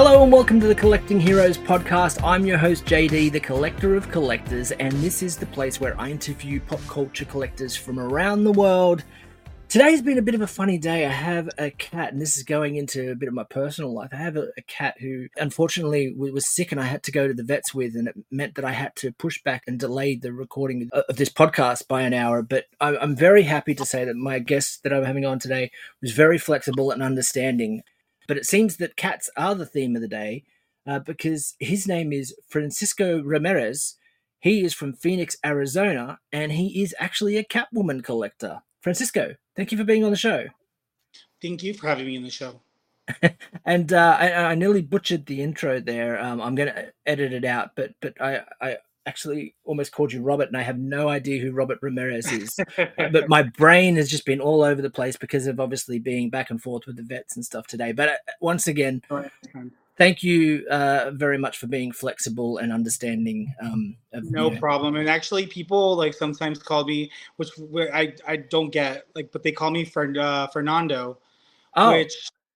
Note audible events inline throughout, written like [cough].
Hello and welcome to the Collecting Heroes podcast. I'm your host, JD, the collector of collectors, and this is the place where I interview pop culture collectors from around the world. Today's been a bit of a funny day. I have a cat, and this is going into a bit of my personal life. I have a, a cat who unfortunately was sick, and I had to go to the vets with, and it meant that I had to push back and delay the recording of this podcast by an hour. But I'm very happy to say that my guest that I'm having on today was very flexible and understanding. But it seems that cats are the theme of the day uh, because his name is Francisco Ramirez. He is from Phoenix, Arizona, and he is actually a Catwoman collector. Francisco, thank you for being on the show. Thank you for having me on the show. [laughs] and uh, I, I, nearly butchered the intro there. Um, I'm going to edit it out, but but I, I actually almost called you Robert, and I have no idea who Robert Ramirez is. [laughs] but my brain has just been all over the place because of obviously being back and forth with the vets and stuff today. But uh, once again, thank you uh, very much for being flexible and understanding. Um, of, no you know, problem. And actually, people like sometimes call me, which I I don't get, like, but they call me for uh, Fernando, oh. which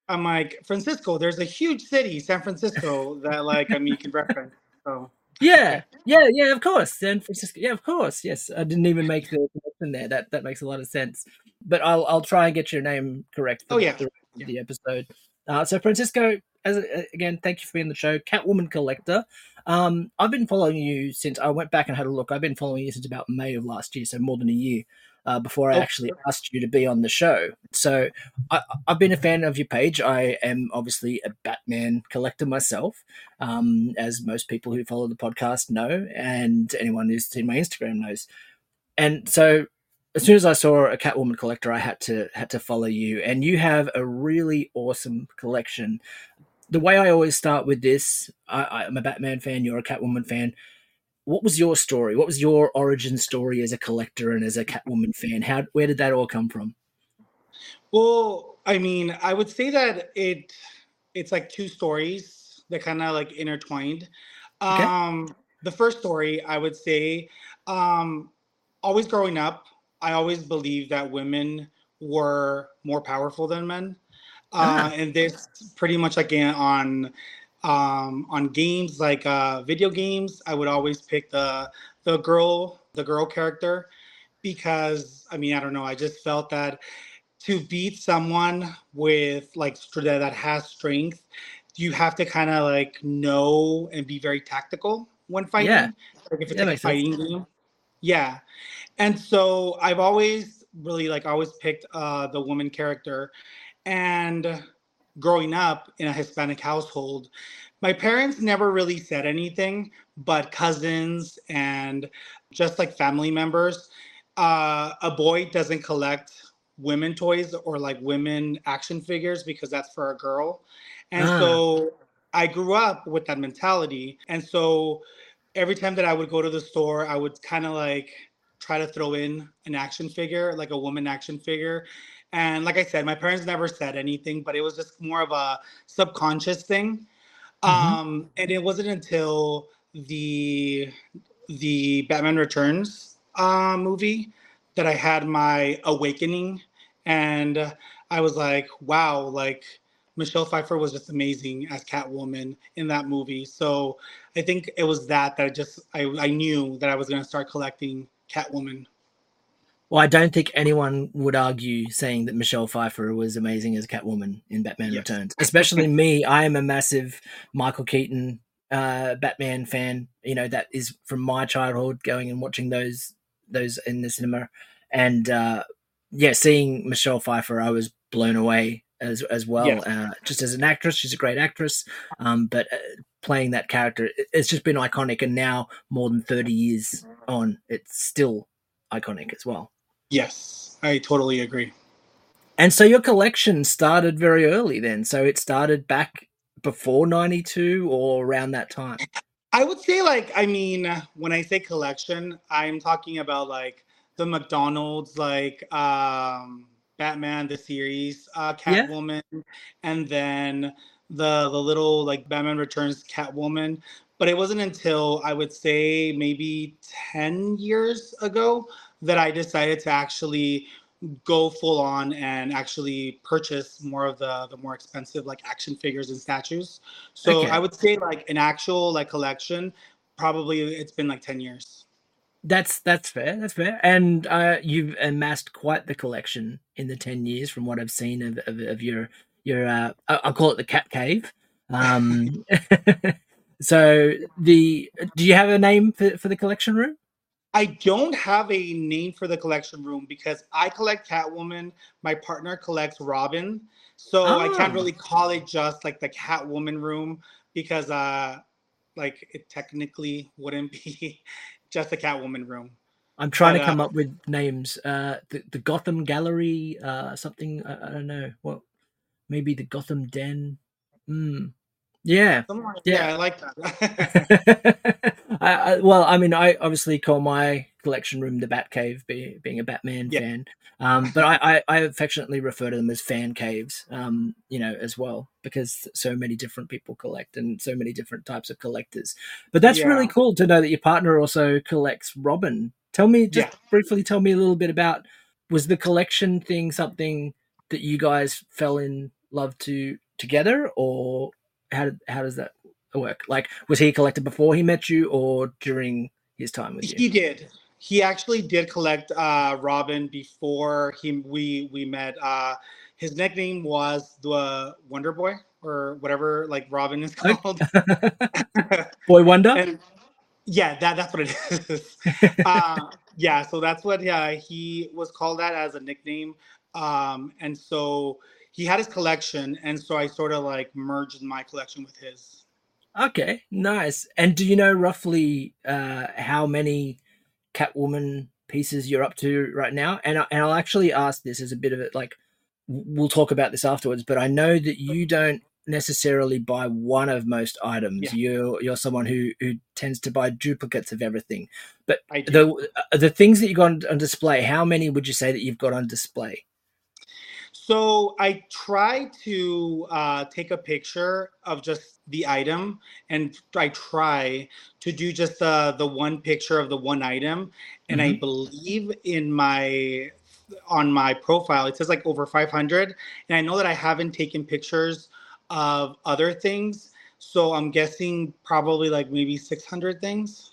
I'm like Francisco. There's a huge city, San Francisco, that like I mean you can reference. So yeah, yeah, yeah. Of course, San Francisco. Yeah, of course. Yes, I didn't even make the connection there. That that makes a lot of sense. But I'll I'll try and get your name correct. For oh yeah, the, yeah. the episode. Uh, so Francisco, as again, thank you for being on the show. Catwoman collector. Um, I've been following you since I went back and had a look. I've been following you since about May of last year, so more than a year uh, before I oh, actually asked you to be on the show. So I, have been a fan of your page. I am obviously a Batman collector myself, um, as most people who follow the podcast know, and anyone who's seen my Instagram knows. And so as soon as I saw a Catwoman collector, I had to had to follow you, and you have a really awesome collection. The way I always start with this, I, I'm a Batman fan. You're a Catwoman fan what was your story? What was your origin story as a collector and as a Catwoman fan? How where did that all come from? Well, I mean, I would say that it it's like two stories that kind of like intertwined. Okay. Um the first story I would say um always growing up, I always believed that women were more powerful than men. Uh, ah. and this pretty much like on um, on games like uh, video games, I would always pick the the girl the girl character because I mean I don't know I just felt that to beat someone with like that has strength, you have to kind of like know and be very tactical when fighting. Yeah. Like if it's like a fighting sense. game. Yeah. And so I've always really like always picked uh the woman character and growing up in a Hispanic household, my parents never really said anything, but cousins and just like family members, uh, a boy doesn't collect women toys or like women action figures because that's for a girl. And ah. so I grew up with that mentality. And so every time that I would go to the store, I would kind of like try to throw in an action figure, like a woman action figure. And like I said, my parents never said anything, but it was just more of a subconscious thing. Mm-hmm. Um, and it wasn't until the the Batman Returns uh, movie that I had my awakening, and I was like, wow, like Michelle Pfeiffer was just amazing as Catwoman in that movie. So I think it was that that I just I, I knew that I was gonna start collecting Catwoman. Well, I don't think anyone would argue saying that Michelle Pfeiffer was amazing as Catwoman in Batman yes. Returns. Especially me, I am a massive Michael Keaton uh, Batman fan. You know that is from my childhood, going and watching those those in the cinema, and uh, yeah, seeing Michelle Pfeiffer, I was blown away as as well. Yes. Uh, just as an actress, she's a great actress, um, but uh, playing that character, it's just been iconic. And now, more than thirty years on, it's still iconic as well. Yes, I totally agree. And so your collection started very early then. So it started back before 92 or around that time. I would say like I mean when I say collection, I'm talking about like the McDonald's like um Batman the series, uh Catwoman yeah. and then the the little like Batman Returns Catwoman, but it wasn't until I would say maybe 10 years ago that I decided to actually go full on and actually purchase more of the the more expensive like action figures and statues. So Okay. I would say like an actual like collection, probably it's been like 10 years. That's that's fair. That's fair. And uh, you've amassed quite the collection in the ten years, from what I've seen of, of, of your your. Uh, I'll call it the cat cave. Um, [laughs] so the do you have a name for, for the collection room? I don't have a name for the collection room because I collect Catwoman. My partner collects Robin. So I can't Ah. really call it just like the Catwoman room because uh like it technically wouldn't [laughs] be just a Catwoman room. I'm trying But, to come uh, up with names. Uh, the the Gotham Gallery. Uh, something I, I don't know. What maybe the Gotham Den. Hmm. Yeah. Like- Yeah. yeah, I like that. [laughs] I, I, well, I mean, I obviously call my collection room the Bat Cave, be, being a Batman Yeah. fan. Um, but I, I, I affectionately refer to them as fan caves, um, you know, as well, because so many different people collect and so many different types of collectors. But that's really cool to know that your partner also collects Robin. Tell me, just Yeah. briefly, tell me a little bit about was the collection thing something that you guys fell in love to together, or how did, how does that work? Like, was he a collector before he met you, or during his time with you? He did. He actually did collect uh, Robin before he we we met. Uh, his nickname was the Wonder Boy or whatever, like Robin is called. [laughs] Boy Wonder. and yeah, that that's what it is. [laughs] uh, yeah, so that's what yeah he was called that as a nickname. Um, and so he had his collection, and so I sort of like merged my collection with his. Okay, nice. And do you know roughly uh, how many Catwoman pieces you're up to right now? And I, and I'll actually ask this as a bit of it. Like, we'll talk about this afterwards. But I know that you don't necessarily buy one of most items. Yeah. You're you're someone who who tends to buy duplicates of everything. But the uh, the things that you've got on, on display, how many would you say that you've got on display? So I try to uh, take a picture of just the item, and I try to do just the the one picture of the one item. And I believe in my on my profile it says like over 500, and I know that I haven't taken pictures of other things, so I'm guessing probably like maybe 600 things.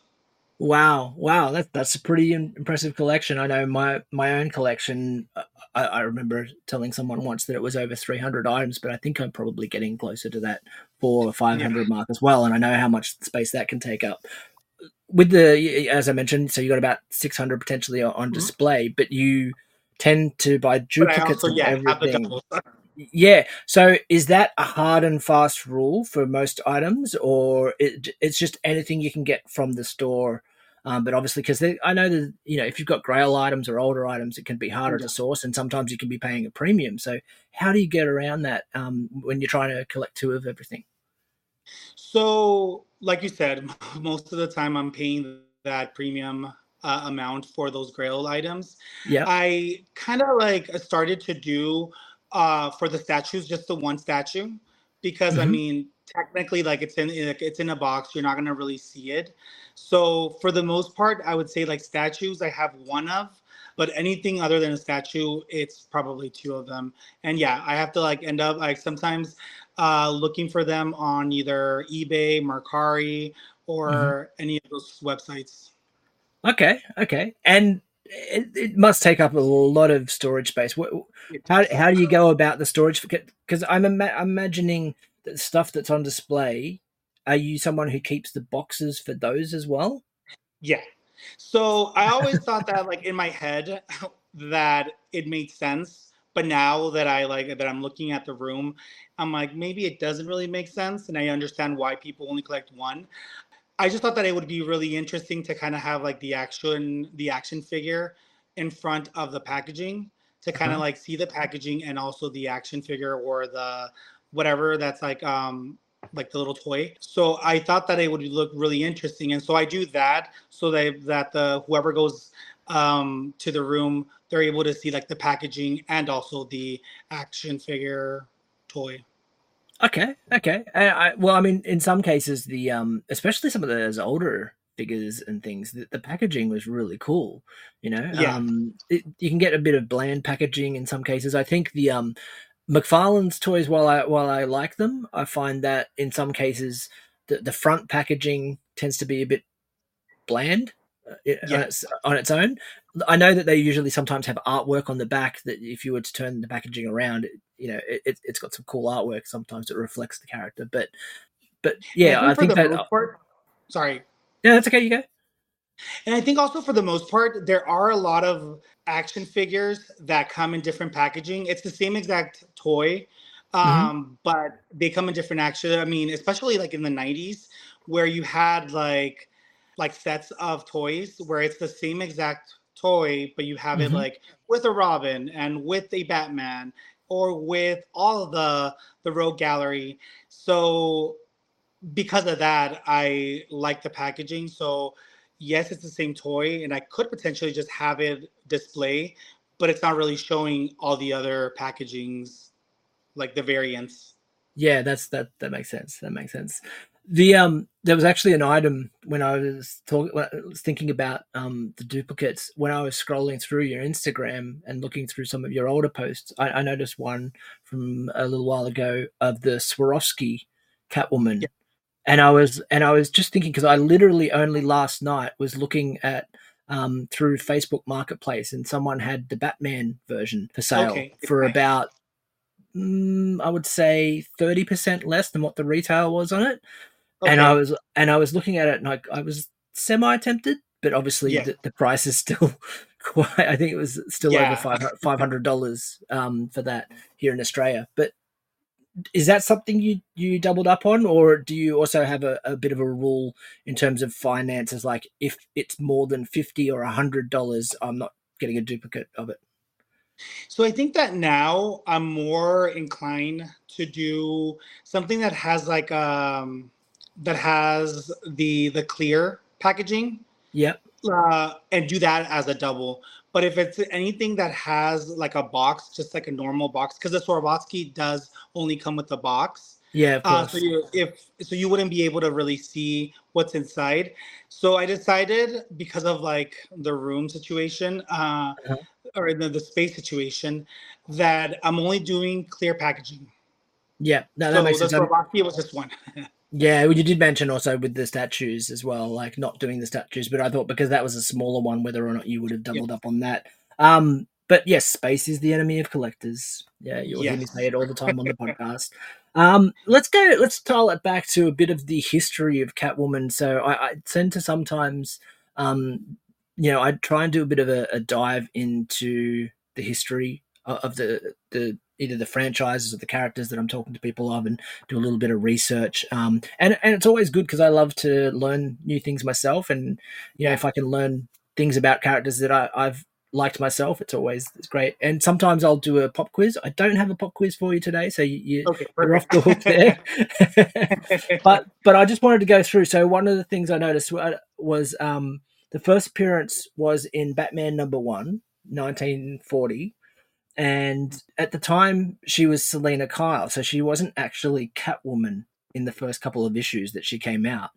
Wow, wow, that's that's a pretty impressive collection. I know my my own collection. uh, I, I remember telling someone once that it was over three hundred items, but I think I'm probably getting closer to that four or five hundred mark as well. And I know how much space that can take up. With the, as I mentioned, so you got about six hundred potentially on Mhm. display, but you tend to buy duplicates also of yeah everything. Yeah. So is that a hard and fast rule for most items, or it, it's just anything you can get from the store? Um, but obviously, because I know that you know if you've got Grail items or older items, it can be harder Yeah. to source, and sometimes you can be paying a premium. So how do you get around that um, when you're trying to collect two of everything? So, like you said, [laughs] most of the time I'm paying that premium uh, amount for those Grail items. Yeah. I kind of like started to do uh, for the statues just the one statue because I Mhm. mean technically like it's in it's in a box you're not gonna really see it. So for the most part, I would say like statues I have one of, but anything other than a statue, it's probably two of them. And yeah, I have to like end up like sometimes uh, looking for them on either eBay, Mercari, or any of those websites. Okay. Okay. And it, it must take up a lot of storage space. What, how how do you go about the storage? Because I'm, ima- I'm imagining stuff that's on display. Are you someone who keeps the boxes for those as well? Yeah. So I always [laughs] thought that like in my head [laughs] that it made sense, but now that I like that I'm looking at the room, I'm like maybe it doesn't really make sense and I understand why people only collect one. I just thought that it would be really interesting to kind of have like the action the action figure in front of the packaging to kind of Uh-huh. like see the packaging and also the action figure or the whatever that's like um like the little toy. So I thought that it would look really interesting, and so I do that so that that the whoever goes um, to the room, they're able to see like the packaging and also the action figure toy. Okay, okay. I, I, well, I mean, in some cases, the um, especially some of those older figures and things, the, the packaging was really cool. You know, Yeah. um, it, you can get a bit of bland packaging in some cases. I think the um, McFarlane's toys, while I while I like them, I find that in some cases the, the front packaging tends to be a bit bland uh, it- on, its, on its own. I know that they usually sometimes have artwork on the back that if you were to turn the packaging around, it, you know, it, it, it's got some cool artwork sometimes it reflects the character. But but yeah, I think that part, sorry, yeah, that's okay. You go. And I think also for the most part, there are a lot of action figures that come in different packaging. It's the same exact toy, um, but they come in different action. I mean, especially like in the 90s, where you had like like sets of toys where it's the same exact toy, but you have Mhm. it like with a Robin and with a Batman or with all of the the Rogue Gallery. So because of that, I like the packaging. So yes, it's the same toy, and I could potentially just have it display, but it's not really showing all the other packagings, like the variants. Yeah, that's that. That makes sense. That makes sense. The um, there was actually an item when I was talking, when I was thinking about um the duplicates. When I was scrolling through your Instagram and looking through some of your older posts, I, I noticed one from a little while ago of the Swarovski Catwoman, Yeah. And I was and I was just thinking because I literally only last night was looking at um through Facebook Marketplace and someone had the Batman version for sale Okay, for nice. about mm, I would say thirty percent less than what the retail was on it. And I was and I was looking at it and I, I was semi tempted, but obviously Yeah. the, the price is still [laughs] quite. I think it was still Yeah. over five hundred dollars um, for that here in Australia. But is that something you you doubled up on, or do you also have a, a bit of a rule in terms of finances? Like if it's more than fifty or hundred dollars, I'm not getting a duplicate of it. So I think that now I'm more inclined to do something that has like um that has the the clear packaging Yep. uh, and do that as a double. But if it's anything that has like a box, just like a normal box, because the Swarovski does only come with a box. Yeah, of Uh, so you if so you wouldn't be able to really see what's inside. So I decided because of like the room situation uh, Uh-huh. or the, the space situation that I'm only doing clear packaging. yeah, no, that so makes the sense. Um, Swarovski was just one. [laughs] Yeah, well, you did mention also with the statues as well, like not doing the statues, but I thought because that was a smaller one, whether or not you would have doubled up on that. Um, but yes, space is the enemy of collectors. Yeah, you'll hear me say it all the time on the podcast. Um, let's go. Let's dial it back to a bit of the history of Catwoman. So I, I tend to sometimes, um, you know, I try and do a bit of a, a dive into the history of, of the the either the franchises or the characters that I'm talking to people of, and do a little bit of research. Um, and and it's always good because I love to learn new things myself, and you know, if I can learn things about characters that I, I've liked myself, it's always it's great. And sometimes I'll do a pop quiz. I don't have a pop quiz for you today, so you, you Okay, you're off the hook there. [laughs] [laughs] but but I just wanted to go through. So one of the things I noticed wa- was um, the first appearance was in Batman number one, 1940. And at the time, she was Selina Kyle, so she wasn't actually Catwoman in the first couple of issues that she came out.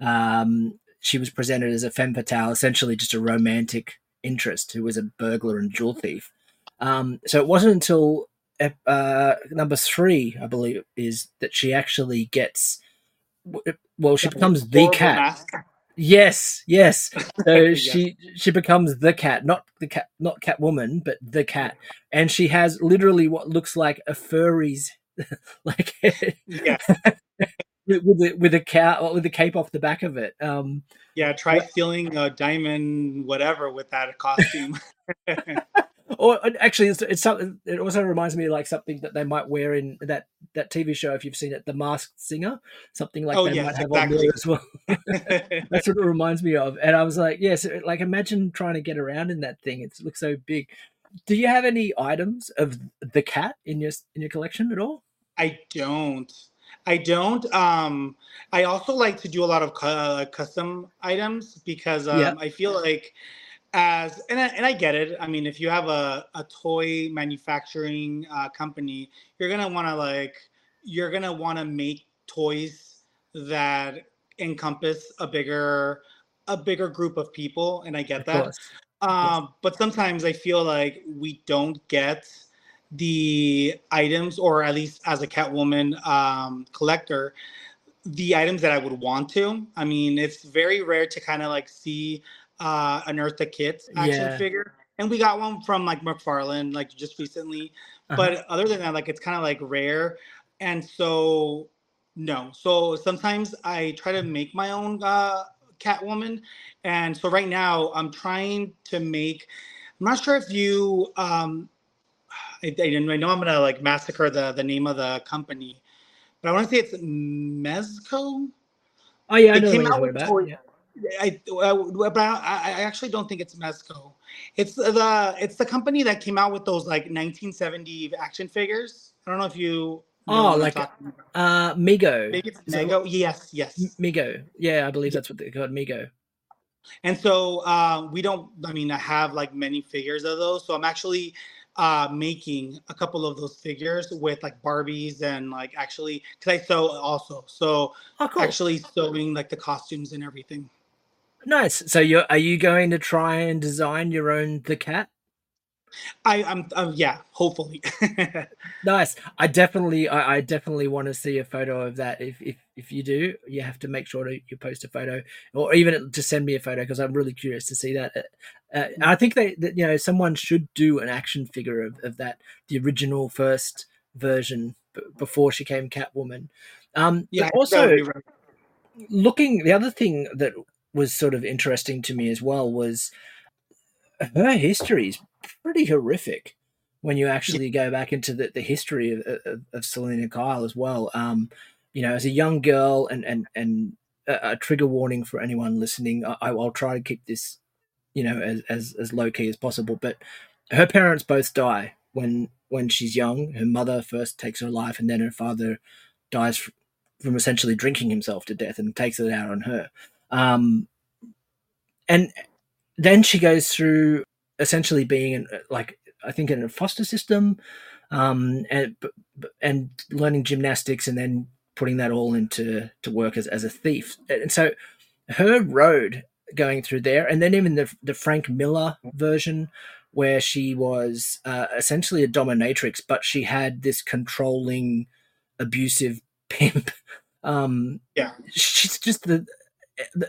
Um, she was presented as a femme fatale, essentially just a romantic interest who was a burglar and jewel thief. Um, so it wasn't until uh, number three, I believe, is that she actually gets. Well, she becomes the cat. mask. Yes, yes. [laughs] So Yes. she she becomes the cat, not the cat, not Catwoman, but the cat, and she has literally what looks like a furry's [laughs] like Yeah, with [laughs] with a, with a cow with a cape off the back of it. Um, yeah. Try stealing a diamond, whatever, with that costume. Or actually, it's, it's something. It also reminds me of like something that they might wear in that that TV show if you've seen it, The Masked Singer. Something like Oh, they might have on there as well. [laughs] [laughs] That's what it reminds me of. And I was like, yes, like imagine trying to get around in that thing. It looks so big. Do you have any items of the cat in your in your collection at all? I don't. I don't. Um, I also like to do a lot of cu- uh, custom items because um, Yeah. I feel like as and I, and I get it. I mean, if you have a, a toy manufacturing uh, company, you're gonna want to like you're gonna want to make toys that encompass a bigger a bigger group of people, and I get that. Um, yes. But sometimes I feel like we don't get the items, or at least as a Catwoman um, collector, the items that I would want to. I mean, it's very rare to kind of like see uh, an Eartha Kitt action yeah. figure, and we got one from like McFarlane like just recently. Uh-huh. But other than that, like it's kind of like rare, and so no. So sometimes I try to make my own uh, Catwoman, and so right now I'm trying to make. I'm not sure if you um, I, I know I'm gonna like massacre the the name of the company, but I want to say it's Mezco. Oh yeah, I know came out with about. Yeah. I, but I, I, actually don't think it's Mezco. It's the it's the company that came out with those like 1970 action figures. I don't know if you. oh, like uh, Mego. Mego. Yes, yes. Mego. Yeah, I believe that's what they called Mego. And so uh, we don't. I mean, I have like many figures of those. So I'm actually uh, making a couple of those figures with like Barbies and like actually because I sew also. So oh, cool. actually sewing like the costumes and everything. Nice. So you are you going to try and design your own the cat? I, I'm, um, yeah, hopefully. [laughs] nice. I definitely, I, I, definitely want to see a photo of that. If, if, if you do, you have to make sure to you post a photo, or even to send me a photo because I'm really curious to see that. Uh, uh I think they, that, you know, someone should do an action figure of, of that, the original first version b- before she came Catwoman. Um, yeah. Also, looking, the other thing that was sort of interesting to me as well was her history is pretty horrific when you actually go back into the, the history of, of, of Selina Kyle as well. Um, you know, as a young girl, and and and a, a trigger warning for anyone listening. I, will try to keep this, you know, as, as as low key as possible. But her parents both die when when she's young. Her mother first takes her life, and then her father dies from essentially drinking himself to death and takes it out on her. Um, and then she goes through essentially being in, like I think in a foster system, um, and and learning gymnastics, and then putting that all into to work as, as a thief. And so her road going through there, and then even the the Frank Miller version, where she was uh, essentially a dominatrix, but she had this controlling, abusive [laughs] pimp. Um, yeah, she's just the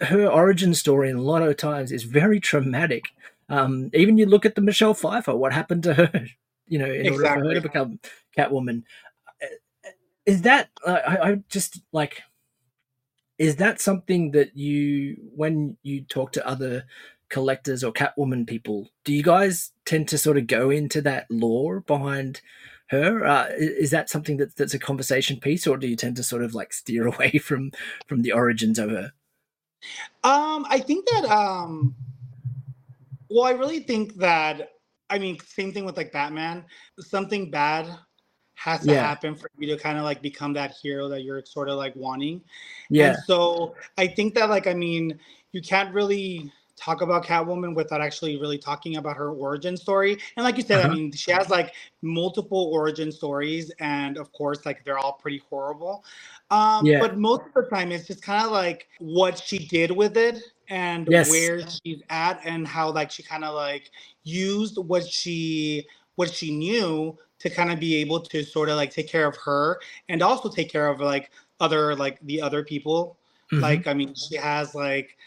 her origin story in a lot of times is very traumatic. Um, even you look at the Michelle Pfeiffer, what happened to her, you know, in exactly. order for her to become Catwoman. Is that, uh, I, I just like, is that something that you, when you talk to other collectors or Catwoman people, do you guys tend to sort of go into that lore behind her? Uh, is that something that, that's a conversation piece, or do you tend to sort of like steer [laughs] away from from the origins of her? Um, I think that um well, I really think that I mean, same thing with like Batman. Something bad has to yeah. happen for you to kind of like become that hero that you're sort of like wanting. Yeah. And so I think that like I mean, you can't really talk about Catwoman without actually really talking about her origin story. And like you said, uh-huh. I mean, she has like multiple origin stories, and of course, like they're all pretty horrible. Um, yeah. But most of the time, it's just kind of like what she did with it and yes. where she's at, and how like she kind of like used what she what she knew to kind of be able to sort of like take care of her and also take care of like other like the other people. Mm-hmm. Like I mean, she has like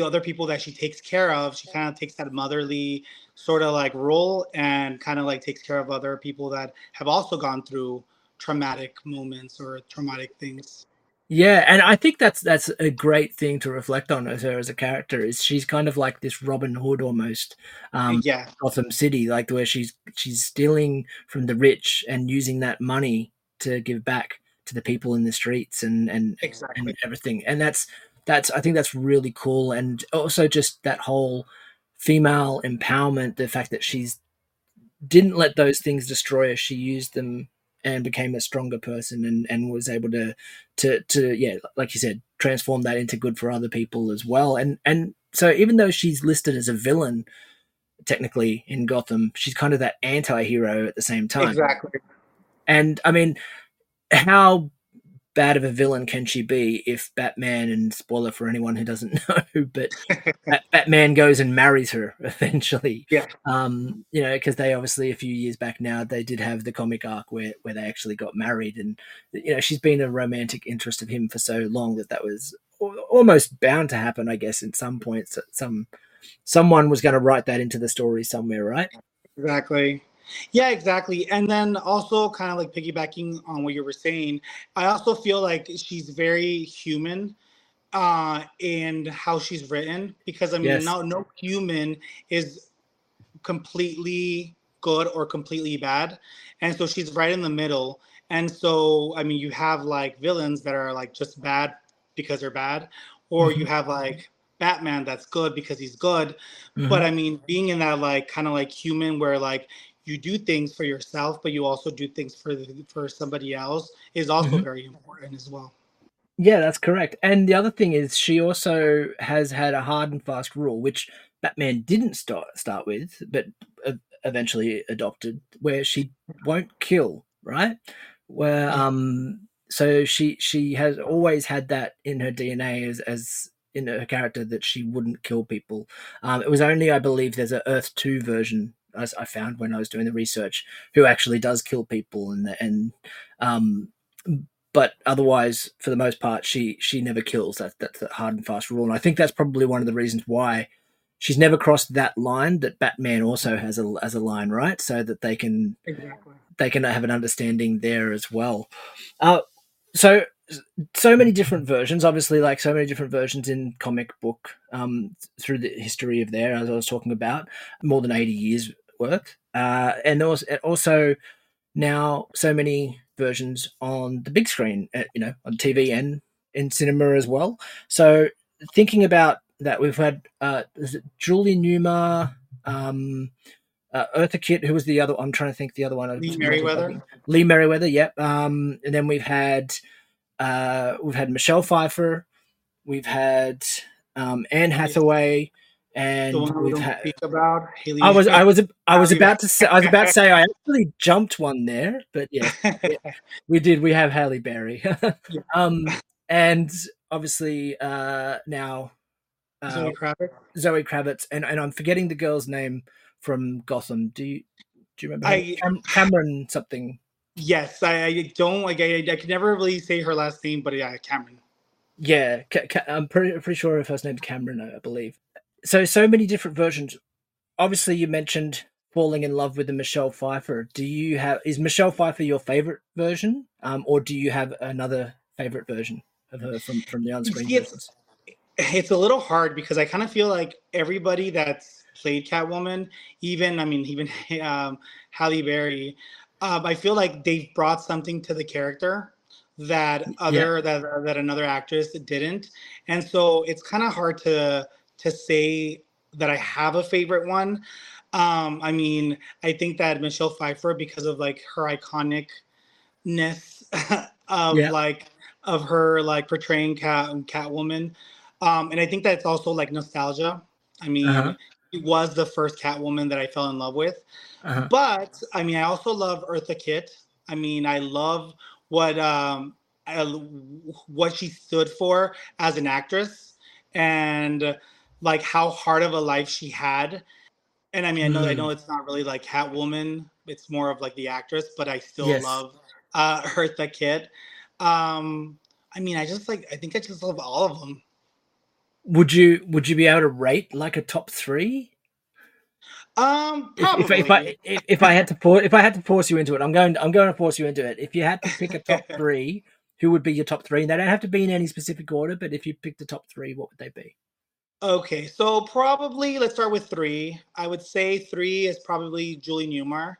other people that she takes care of. She kind of takes that motherly sort of like role and kind of like takes care of other people that have also gone through traumatic moments or traumatic things. Yeah, and I think that's that's a great thing to reflect on as her as a character. Is she's kind of like this Robin Hood almost, um, yeah, Gotham City, like where she's she's stealing from the rich and using that money to give back to the people in the streets and and exactly. and everything. And that's that's I think that's really cool, and also just that whole female empowerment, the fact that she's didn't let those things destroy her. She used them and became a stronger person and, and was able to to to yeah, like you said, transform that into good for other people as well. And and so even though she's listed as a villain technically in Gotham, she's kind of that anti-hero at the same time. Exactly. And I mean, how bad of a villain can she be if Batman and spoiler for anyone who doesn't [laughs] know, but [laughs] Batman goes and marries her [laughs] eventually. Yeah. Um, you know, because they obviously a few years back now they did have the comic arc where where they actually got married, and you know she's been a romantic interest of him for so long that that was almost bound to happen, I guess, in some points. Some someone was going to write that into the story somewhere, right? Exactly. Yeah, exactly. And then also kind of like piggybacking on what you were saying, I also feel like she's very human uh in how she's written because I mean yes. no no human is completely good or completely bad. And so she's right in the middle. And so I mean you have like villains that are like just bad because they're bad or mm-hmm. you have like Batman that's good because he's good. Mm-hmm. But I mean, being in that like kind of like human where like you do things for yourself, but you also do things for the, for somebody else is also mm-hmm. very important as well. Yeah, that's correct. And the other thing is, she also has had a hard and fast rule, which Batman didn't start start with, but eventually adopted, where she won't kill. Right? Where um, so she she has always had that in her DNA as as in her character that she wouldn't kill people. Um, it was only, I believe, there's a Earth Two version as I found when I was doing the research, who actually does kill people and and um, but otherwise, for the most part, she she never kills. That that's a hard and fast rule, and I think that's probably one of the reasons why she's never crossed that line that Batman also has a as a line, right? So that they can exactly. they can have an understanding there as well. Uh, so so many different versions obviously like so many different versions in comic book um, through the history of there as i was talking about more than 80 years worth uh, and also, also now so many versions on the big screen uh, you know on tv and in cinema as well so thinking about that we've had uh, julie newmar um, uh, Eartha Kitt, who was the other? I'm trying to think the other one. Lee Meriwether. Lee Meriwether, yep. Um, and then we've had uh, we've had Michelle Pfeiffer, we've had um, Anne Hathaway, and we've had. About, Haley I was I was I was about to say I was about to say I [laughs] actually jumped one there, but yeah, we did. We have Halle Berry, [laughs] um, and obviously uh, now uh, Zoe Kravitz. Zoe Kravitz, and and I'm forgetting the girl's name from Gotham. Do you do you remember? I, Cam- Cameron something. Yes, I, I don't like. I, I can never really say her last name, but yeah, Cameron. Yeah, I'm pretty pretty sure her first name's Cameron, I believe. So so many different versions. Obviously, you mentioned falling in love with the Michelle Pfeiffer. Do you have is Michelle Pfeiffer your favorite version, um, or do you have another favorite version of her from from the on-screen it's, it's a little hard because I kind of feel like everybody that's played Catwoman, even I mean even [laughs] um, Halle Berry, um, I feel like they've brought something to the character that other yeah. that that another actress didn't, and so it's kind of hard to to say that I have a favorite one. Um, I mean, I think that Michelle Pfeiffer, because of like her iconicness [laughs] of yeah. like of her like portraying Cat Catwoman, um, and I think that's also like nostalgia. I mean, uh-huh. it was the first Catwoman that I fell in love with. Uh-huh. But I mean, I also love Eartha Kitt. I mean, I love what um, I, what she stood for as an actress, and like how hard of a life she had. And I mean, I know mm. I know it's not really like Catwoman; it's more of like the actress. But I still yes. love uh, [laughs] Eartha Kitt. Um, I mean, I just like I think I just love all of them. Would you would you be able to rate like a top three? Um, probably. If, if, I if, if, I had to force if I had to force you into it, I'm going I'm going to force you into it. If you had to pick a top [laughs] three, who would be your top three? And they don't have to be in any specific order, but if you picked the top three, what would they be? Okay, so probably let's start with three. I would say three is probably Julie Newmar.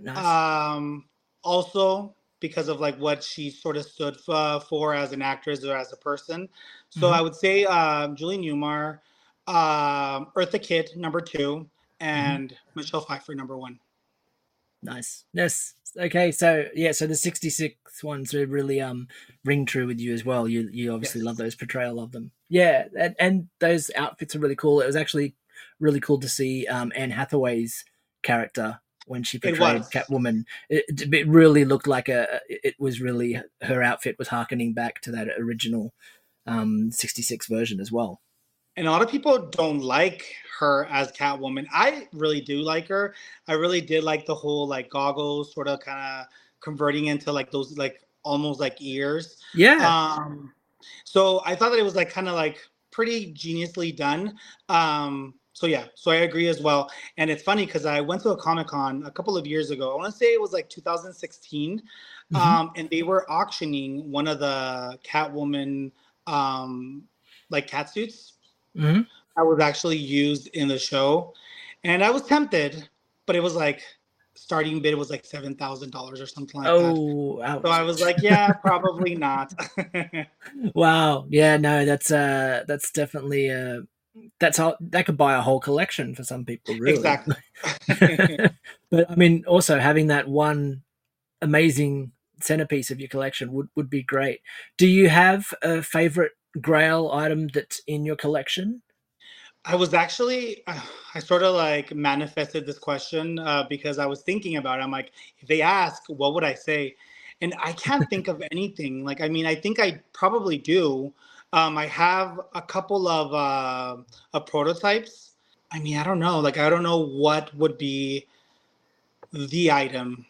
Nice. Um, also because of like what she sort of stood for, for as an actress or as a person. So mm-hmm. I would say um, Julie Newmar, um, Eartha Kitt number two, Mm-hmm. and mm-hmm. Michelle Pfeiffer number one. Nice. Yes. Okay. So yeah. So the sixty six ones really um ring true with you as well. You you obviously yes. love those portrayal of them. Yeah, and, and those outfits are really cool. It was actually really cool to see um Anne Hathaway's character when she portrayed Catwoman. It, it, really looked like a. It was really her outfit was harkening back to that original um, '66 version as well. And a lot of people don't like her as Catwoman. I really do like her. I really did like the whole like goggles, sort of kind of converting into like those like almost like ears. Yeah. Um, so I thought that it was like kind of like pretty geniusly done. Um, so yeah, so I agree as well. And it's funny because I went to a Comic Con a couple of years ago. I want to say it was like 2016, mm-hmm. um, and they were auctioning one of the Catwoman um, like cat suits mm-hmm. that was actually used in the show, and I was tempted, but it was like starting bid was like seven thousand dollars or something like oh, that. So I was like, yeah, probably not. [laughs] [laughs] wow. Yeah. No, that's uh, that's definitely uh, that's all. That could buy a whole collection for some people. Really. Exactly. [laughs] but I mean, also having that one amazing centerpiece of your collection would would be great. Do you have a favorite Grail item that's in your collection? I was actually, [sighs] I sort of like manifested this question uh, because I was thinking about it. I'm like, if they ask, what would I say? And I can't [laughs] think of anything. Like, I mean, I think I probably do. Um, I have a couple of, uh, of prototypes. I mean, I don't know. Like, I don't know what would be the item.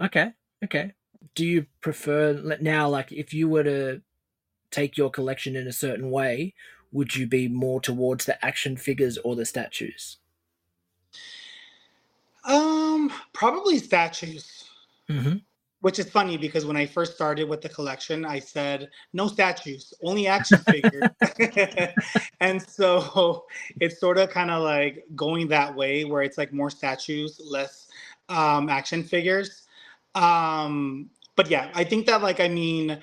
Okay. Okay. Do you prefer now, like, if you were to take your collection in a certain way, would you be more towards the action figures or the statues? Um, probably statues. Mm-hmm. Which is funny because when I first started with the collection, I said no statues, only action figures. [laughs] and so it's sort of kind of like going that way where it's like more statues, less um, action figures. Um, but yeah, I think that like I mean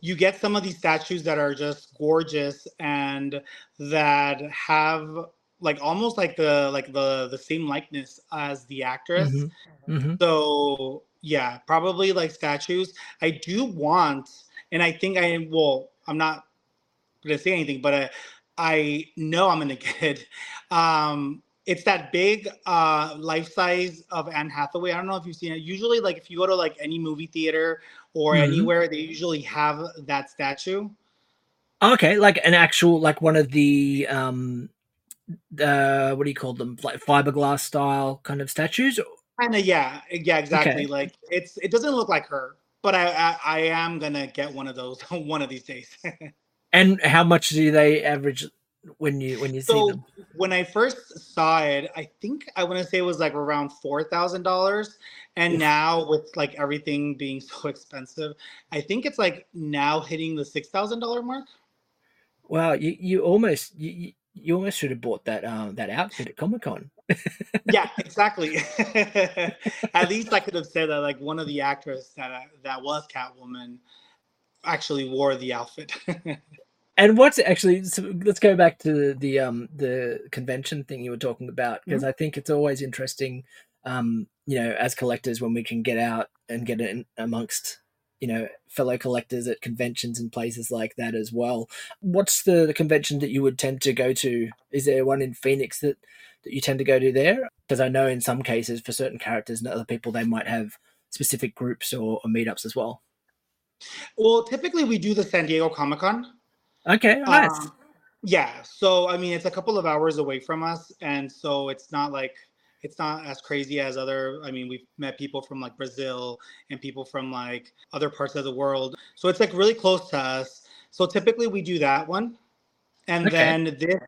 you get some of these statues that are just gorgeous and that have like almost like the like the the same likeness as the actress mm-hmm. Mm-hmm. so yeah probably like statues i do want and i think i will. i'm not gonna say anything but i, I know i'm gonna [laughs] get it. um it's that big uh life size of Anne Hathaway. I don't know if you've seen it. Usually, like if you go to like any movie theater or mm-hmm. anywhere, they usually have that statue. Okay, like an actual like one of the um uh what do you call them? Like fiberglass style kind of statues? Kind of yeah. Yeah, exactly. Okay. Like it's it doesn't look like her, but I I, I am gonna get one of those [laughs] one of these days. [laughs] and how much do they average when you when you so see them? When I first saw it, I think I want to say it was like around four thousand dollars, and now with like everything being [laughs] so expensive, I think it's like now hitting the six thousand dollar mark. Wow, you you almost you, you almost should have bought that um that outfit at Comic Con. yeah, exactly. [laughs] [laughs] at least I could have said that like one of the actors that that was Catwoman actually wore the outfit and what's actually so let's go back to the um the convention thing you were talking about because mm-hmm. I think it's always interesting um you know as collectors when we can get out and get in amongst you know fellow collectors at conventions and places like that as well. What's the, the convention that you would tend to go to? Is there one in phoenix that that you tend to go to there? Because i know in some cases for certain characters and other people they might have specific groups or, or meetups as well. Well typically we do the san diego comic-con Okay, nice. Um, yeah, so I mean, it's a couple of hours away from us, and so it's not like it's not as crazy as other. I mean, we've met people from like Brazil and people from like other parts of the world, so it's like really close to us. So typically we do that one, and okay. then this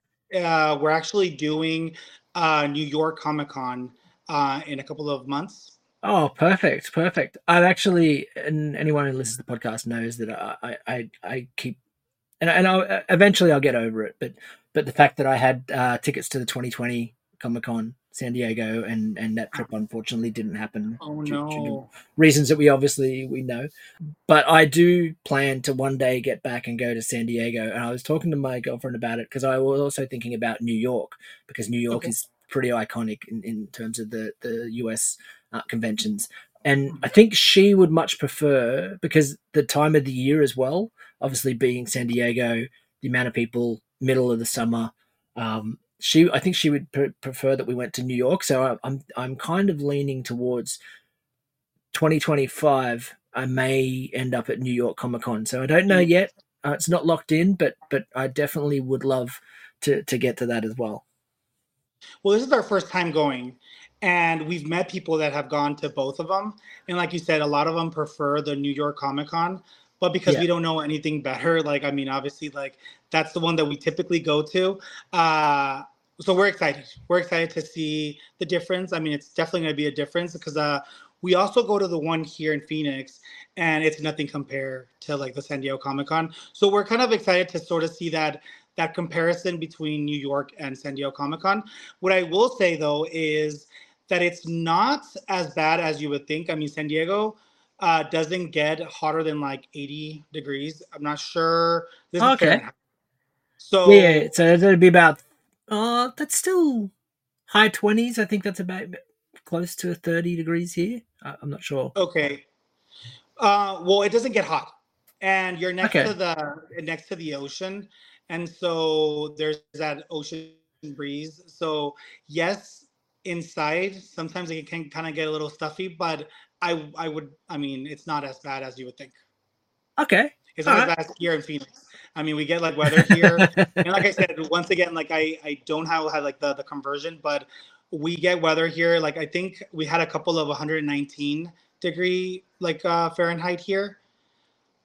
uh, we're actually doing uh, New York Comic Con uh, in a couple of months. Oh, perfect, perfect. I've actually, and anyone who listens to the podcast knows that I, I, I keep and and I'll, uh, eventually I'll get over it. But but the fact that I had uh, tickets to the 2020 Comic Con San Diego and and that trip unfortunately didn't happen. Oh due, no! Due reasons that we obviously we know, but I do plan to one day get back and go to San Diego. And I was talking to my girlfriend about it because I was also thinking about New York because New York okay. is pretty iconic in, in terms of the the US uh, conventions. And I think she would much prefer because the time of the year as well, obviously being San Diego, the amount of people, middle of the summer, um, she I think she would pre- prefer that we went to New York. So I, I'm I'm kind of leaning towards 2025. I may end up at New York Comic Con. So I don't know yet. Uh, it's not locked in, but but I definitely would love to to get to that as well. Well, this is our first time going, and we've met people that have gone to both of them. And like you said, a lot of them prefer the New York Comic Con, but because yeah. we don't know anything better, like I mean, obviously, like that's the one that we typically go to. Uh, so we're excited. We're excited to see the difference. I mean, it's definitely going to be a difference because uh, we also go to the one here in Phoenix, and it's nothing compared to like the San Diego Comic Con. So we're kind of excited to sort of see that that comparison between New York and San Diego Comic Con. What I will say though is that it's not as bad as you would think. I mean, San Diego uh, doesn't get hotter than like 80 degrees. I'm not sure. This okay. So yeah, so it'd be about. Oh, uh, that's still high 20s. I think that's about close to 30 degrees here. I'm not sure. Okay. Uh, well, it doesn't get hot, and you're next okay. to the next to the ocean, and so there's that ocean breeze. So yes, inside sometimes it can kind of get a little stuffy, but I I would I mean it's not as bad as you would think. Okay. It's not All as right. bad as here in Phoenix. I mean, we get like weather here, and like I said, once again, like I I don't have, have like the the conversion, but we get weather here. Like I think we had a couple of 119 degree like uh Fahrenheit here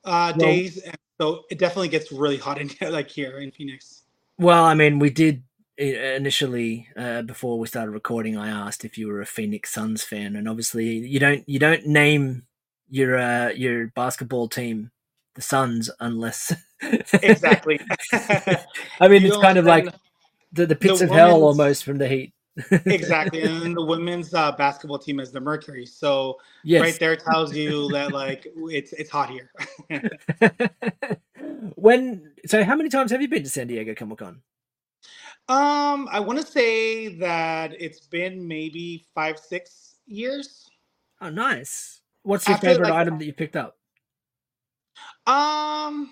uh well, days, and so it definitely gets really hot in [laughs] like here in Phoenix. Well, I mean, we did initially uh, before we started recording i asked if you were a phoenix suns fan and obviously you don't you don't name your uh, your basketball team the suns unless [laughs] exactly. I mean you it's kind of like the, the pits the of hell almost from the heat. Exactly and the [laughs] women's uh, basketball team is the mercury so yes. right there tells you that like it's it's hot here. [laughs] When so how many times have you been to san diego comic-con um, I want to say that it's been maybe five, six years. Oh, nice. What's your After, favorite like, item that you picked up? Um,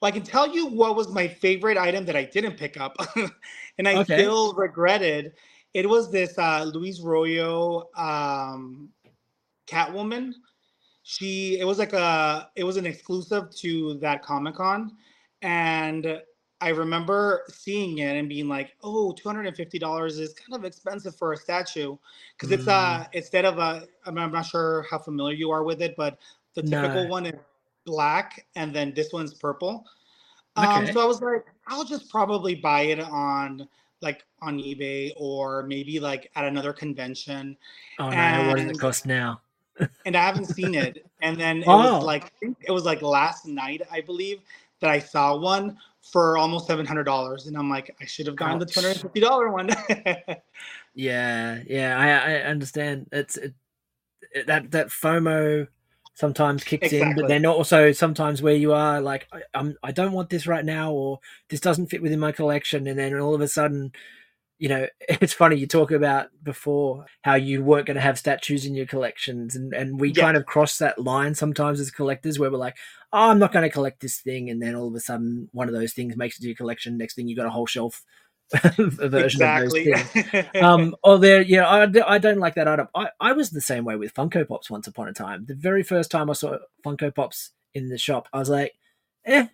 well, I can tell you what was my favorite item that I didn't pick up, [laughs] and I okay. still regretted. It was this uh, Luis Royo um, Catwoman. She, it was like a, it was an exclusive to that Comic Con, and I remember seeing it and being like, "Oh, two hundred and fifty dollars is kind of expensive for a statue," because it's uh mm. instead of a. I'm not sure how familiar you are with it, but the typical one is black, and then this one's purple. Um, okay. so I was like, I'll just probably buy it on like on eBay or maybe like at another convention. Oh no! what does it cost now? [laughs] and I haven't seen it. And then it oh. was like it was like last night, I believe, that I saw one for almost seven hundred dollars, and I'm like, I should have gotten Ouch. the two hundred fifty dollar one. [laughs] yeah, yeah, I, I understand. It's it, it, that that FOMO sometimes kicks exactly. in, but then also sometimes where you are like, I, I'm I don't want this right now, or this doesn't fit within my collection, and then all of a sudden you know, [laughs] it's funny you talk about before how you weren't going to have statues in your collections, and and we yeah. kind of cross that line sometimes as collectors where we're like, oh, I'm not going to collect this thing, and then all of a sudden one of those things makes it to your collection. Next thing you've got a whole shelf [laughs] version exactly. of those things. [laughs] um, or there, yeah, I, I don't like that item. I, I was the same way with Funko Pops once upon a time. The very first time I saw Funko Pops in the shop, I was like, eh,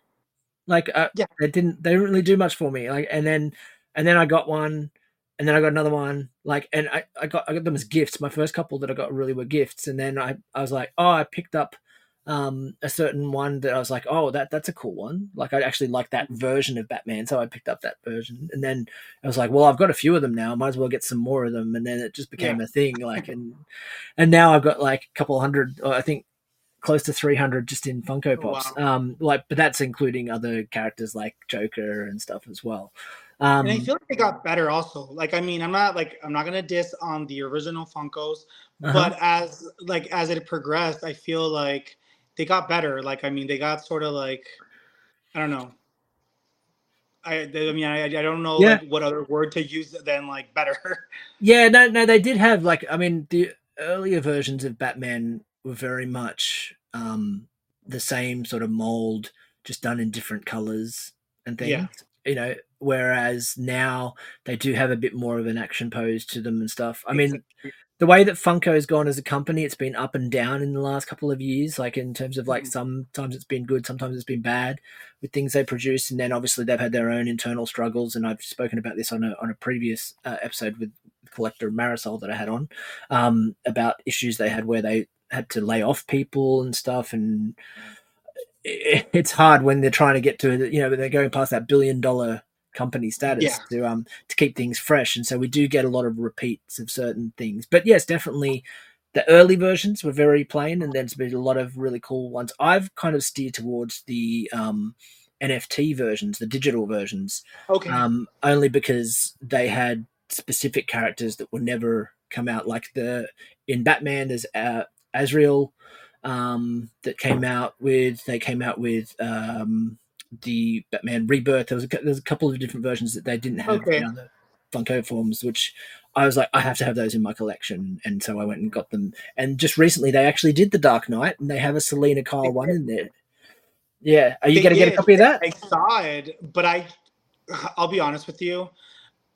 like uh, yeah. they didn't they didn't really do much for me. Like, and then and then I got one, and then I got another one. Like, and I, I got I got them as gifts. My first couple that I got really were gifts, and then I I was like, oh, I picked up um a certain one that I was like, oh, that that's a cool one. Like, I actually like that version of Batman, so I picked up that version. And then I was like, well, I've got a few of them now. I might as well get some more of them. And then it just became yeah. a thing. Like, and [laughs] and now I've got like a couple hundred. I think close to 300 just in Funko Pops. Oh, wow. Um, like, but that's including other characters like Joker and stuff as well. Um, and I feel like they got better also. Like, I mean, I'm not like I'm not gonna diss on the original Funkos, uh-huh. but as like as it progressed, I feel like they got better. Like, I mean, they got sort of like I don't know. I, I mean, I, I don't know yeah. like, what other word to use than like better. [laughs] Yeah, no, no, they did have like I mean the earlier versions of Batman were very much um the same sort of mold, just done in different colors and things. Yeah you know, whereas now they do have a bit more of an action pose to them and stuff. I mean, the way that Funko has gone as a company, it's been up and down in the last couple of years. Like in terms of like Mhm. sometimes it's been good, sometimes it's been bad with things they produce, and then obviously they've had their own internal struggles. And I've spoken about this on a on a previous uh, episode with collector Marisol that I had on um, about issues they had where they had to lay off people and stuff, and it, it's hard when they're trying to get to you know they're going past that billion dollar company status Yeah. to um to keep things fresh and so we do get a lot of repeats of certain things but yes definitely the early versions were very plain and there's been a lot of really cool ones i've kind of steered towards the um nft versions the digital versions Okay. um, only because they had specific characters that would never come out. Like the in Batman, there's uh, Azrael um, that came out with. They came out with um, the Batman Rebirth. There was a, a couple of different versions that they didn't have Okay. in other Funko forms, which I was like, I have to have those in my collection, and so I went and got them. And just recently, they actually did the Dark Knight, and they have a Selina Kyle one in there. Yeah, are you going to get a copy of that? I saw it, but I, I'll be honest with you,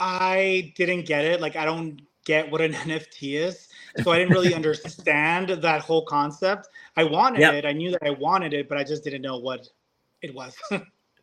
I didn't get it. Like I don't get what an [laughs] NFT is, so I didn't really understand that whole concept. I wanted Yep. it. I knew that I wanted it, but I just didn't know what it was. [laughs]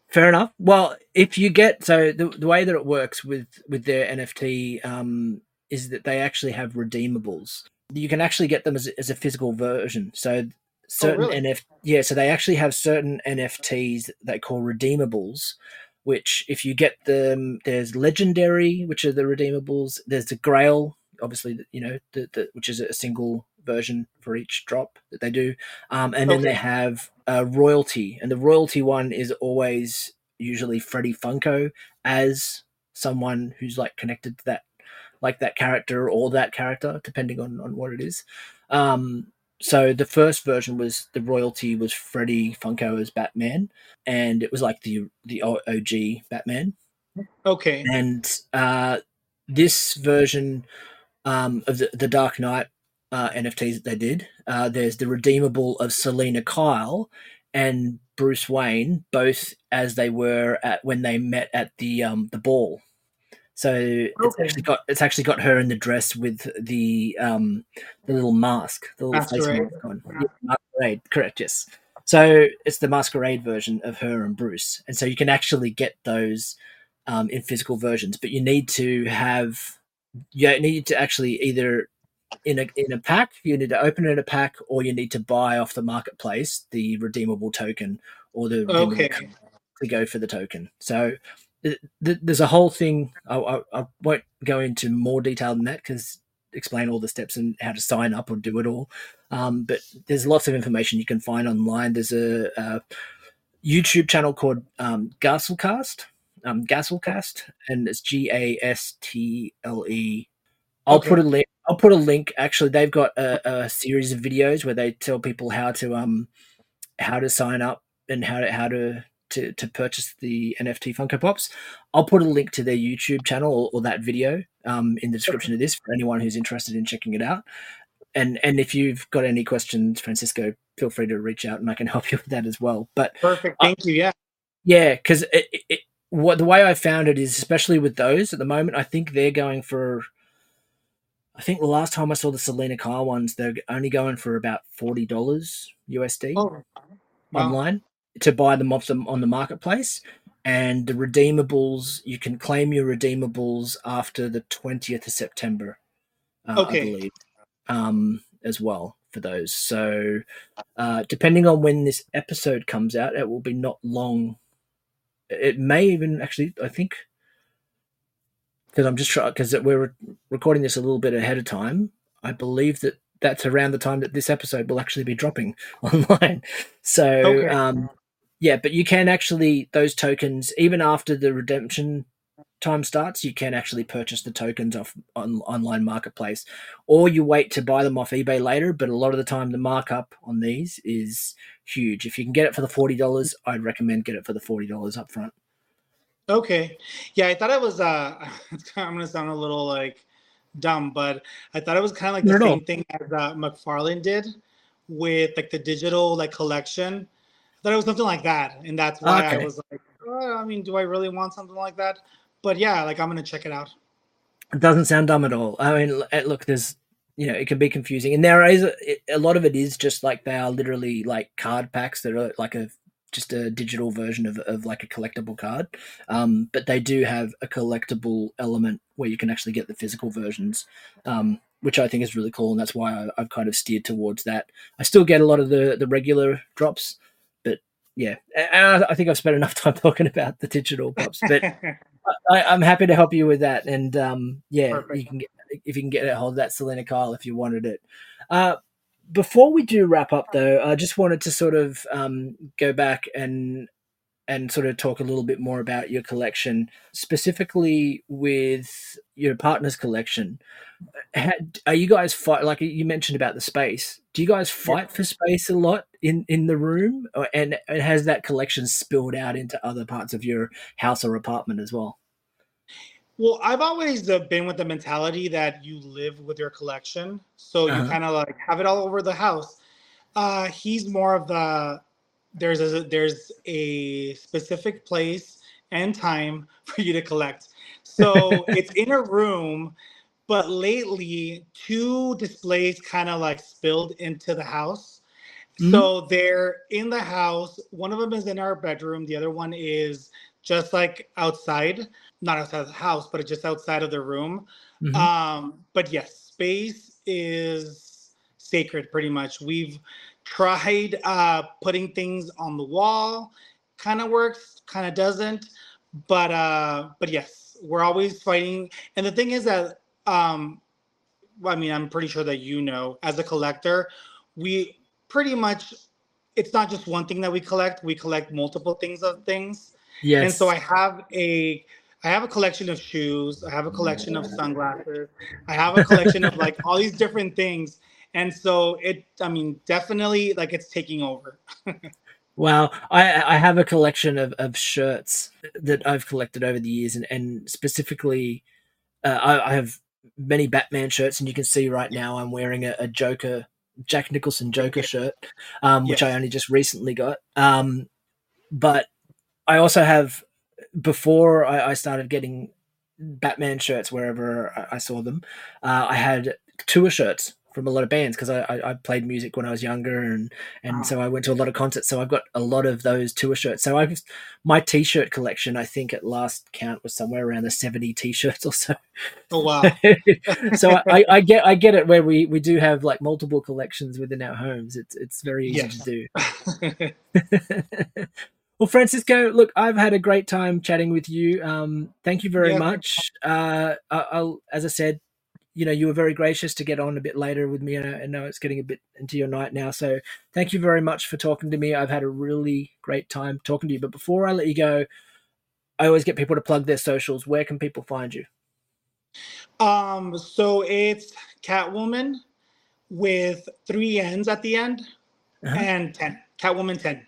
Fair enough. Well, if you get so the, the way that it works with with their NFT um, is that they actually have redeemables. You can actually get them as, a- as a physical version. So certain really? NF yeah, so they actually have certain NFTs that they call redeemables. Which, if you get them, there's legendary, which are the redeemables. There's the Grail, obviously, you know, the, the, which is a single version for each drop that they do. Um, and then they have uh, royalty, and the royalty one is always usually Freddie Funko as someone who's like connected to that, like that character or that character, depending on on what it is. Um, so the first version was the royalty was Freddie Funko as Batman, and it was like the the OG Batman okay. and uh, this version um, of the, the Dark Knight uh, NFTs that they did, uh, there's the redeemable of Selina Kyle and Bruce Wayne, both as they were at when they met at the um, the ball. So it's actually got it's actually got her in the dress with the um, the little mask, the little face Masquerade. mask on. Yeah, masquerade, correct? Yes. So it's the masquerade version of her and Bruce, and so you can actually get those um, in physical versions, but you need to have you need to actually either in a in a pack you need to open it in a pack or you need to buy off the marketplace the redeemable token or the Okay. to go for the token. So th- th- there's a whole thing. I, I, I won't go into more detail than that because explain all the steps and how to sign up or do it all. Um, but there's lots of information you can find online. There's a, a YouTube channel called um, um, and it's G A S T L E. I'll Okay. put a link. I'll put a link. Actually, they've got a, a series of videos where they tell people how to um how to sign up and how to how to to, to purchase the NFT Funko Pops. I'll put a link to their YouTube channel or, or that video um, in the description of this for anyone who's interested in checking it out. And and if you've got any questions, Francisco, feel free to reach out and I can [laughs] help you with that as well. But Perfect. Thank you. Yeah. yeah, because it, what the way I found it is, especially with those at the moment, I think they're going for. I think the last time I saw the Selina Kyle ones, they're only going for about forty dollars USD Oh. Wow. online to buy them off them on the marketplace. And the redeemables, you can claim your redeemables after the twentieth of September, uh, I Okay. believe, um, as well for those. So, uh, depending on when this episode comes out, it will be not long. It may even actually, I think, because I'm just trying because we're recording this a little bit ahead of time. I believe that that's around the time that this episode will actually be dropping [laughs] online. So, Okay. um, yeah, but you can actually those tokens even after the redemption time starts, you can actually purchase the tokens off on online marketplace, or you wait to buy them off eBay later. But a lot of the time, the markup on these is huge. If you can get it for the forty dollars, I'd recommend get it for the forty dollars up front. Okay. Yeah, I thought it was uh [laughs] I'm gonna sound a little like dumb, but I thought it was kind of like the all. same thing as uh, McFarlane did with like the digital like collection. I thought it was something like that, and that's why Okay. I was like, oh, I mean, do I really want something like that? But yeah, like I'm gonna check it out. It doesn't sound dumb at all. I mean, look, there's you know, it can be confusing, and there is a, lot of it is just like they are literally like card packs that are like a just a digital version of, of like a collectible card. Um, but they do have a collectible element where you can actually get the physical versions, um, which I think is really cool, and that's why I, have kind of steered towards that. I still get a lot of the the regular drops, yeah, I, I think I've spent enough [laughs] time talking about the digital pops, but. [laughs] I, am happy to help you with that, and um, yeah, Perfect. you can get if you can get a hold of that Selina Kyle if you wanted it. Uh, before we do wrap up, though, I just wanted to sort of um, go back and and sort of talk a little bit more about your collection, specifically with your partner's collection. Are you guys fight like you mentioned about the space? Do you guys fight for space a lot in in the room, or, and, and has that collection spilled out into other parts of your house or apartment as well? Well, I've always uh, been with the mentality that you live with your collection, so uh-huh. you kind of like have it all over the house. Uh, he's more of the there's a there's a specific place and time [laughs] for you to collect. So [laughs] it's in a room, but lately two displays kind of like spilled into the house. Mm-hmm. So they're in the house. One of them is in our bedroom. The other one is just like outside not outside of the house, but just outside of the room. Mm-hmm. Um, but yes, space is sacred pretty much. We've tried uh, putting things on the wall, kind of works, kind of doesn't. But uh, but yes, we're always fighting. And the thing is that um, I mean, I'm pretty sure that you know, as a collector, we pretty much it's not just one thing that we collect. We collect multiple things of things. Yes. And so I have a I have a collection of shoes. I have a collection of sunglasses. I have a collection of like all these different things. And so it, I mean, definitely like it's taking over. [laughs] wow. I, I have a collection of, of shirts that I've collected over the years and, and specifically, uh, I, I have many Batman shirts and you can see right now I'm wearing a, a Joker, Jack Nicholson Joker [laughs] shirt, um, which yes. I only just recently got. Um, but I also have before I, I started getting Batman shirts wherever I, I saw them, uh, I had tour shirts from a lot of bands because I, I, I, played music when I was younger and and so I went to a lot of concerts. So I've got a lot of those tour shirts. So I've my t-shirt collection. I think at last count was somewhere around the seventy t-shirts or so. Oh wow! [laughs] so I, I, get I get it where we we do have like multiple collections within our homes. It's it's very easy to do. [laughs] [laughs] Well, Francisco, look, I've had a great time chatting with you. Um, thank you very yeah. much. Uh, I'll, as I said, you know, you were very gracious to get on a bit later with me, and I know it's getting a bit into your night now. So, thank you very much for talking to me. I've had a really great time talking to you. But before I let you go, I always get people to plug their socials. Where can people find you? Um, so it's Catwoman with three N's at the end uh-huh. and ten. Catwoman ten.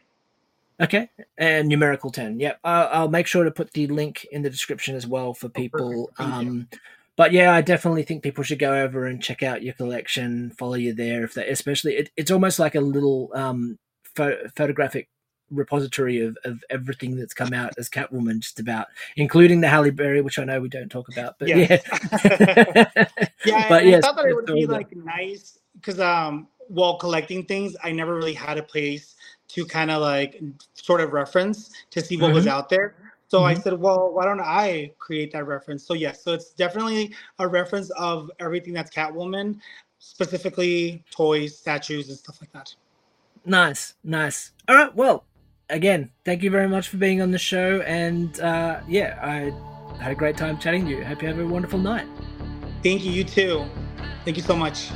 Okay, and numerical 10. Yep. I'll, I'll, make sure to put the link in the description as well for oh, people. Um, but yeah, I definitely think people should go over and check out your collection, follow you there. If they, especially, it, it's almost like a little um, pho- photographic repository of, of everything that's come out as Catwoman, just about, including the Halle Berry, which I know we don't talk about. But yes. yeah, yeah. [laughs] but yes, I thought that it would be like nice because um, while collecting things, I never really had a place to kind of like sort of reference to see what mm-hmm. was out there. So mm-hmm. I said, well, why don't I create that reference? So yes, so it's definitely a reference of everything that's Catwoman, specifically toys, statues, and stuff like that. Nice, nice. All right, well, again, thank you very much for being on the show, and uh, yeah, I had a great time chatting to you. Hope you have a wonderful night. Thank you. You too. Thank you so much.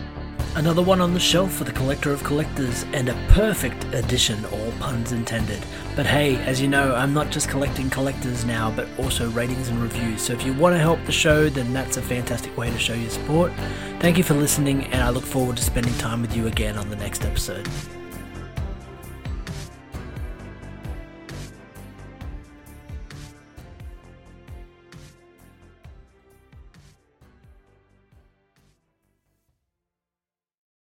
Another one on the shelf for the collector of collectors, and a perfect addition, all puns intended. But hey, as you know, I'm not just collecting collectors now, but also ratings and reviews. So if you want to help the show, then that's a fantastic way to show your support. Thank you for listening, and I look forward to spending time with you again on the next episode.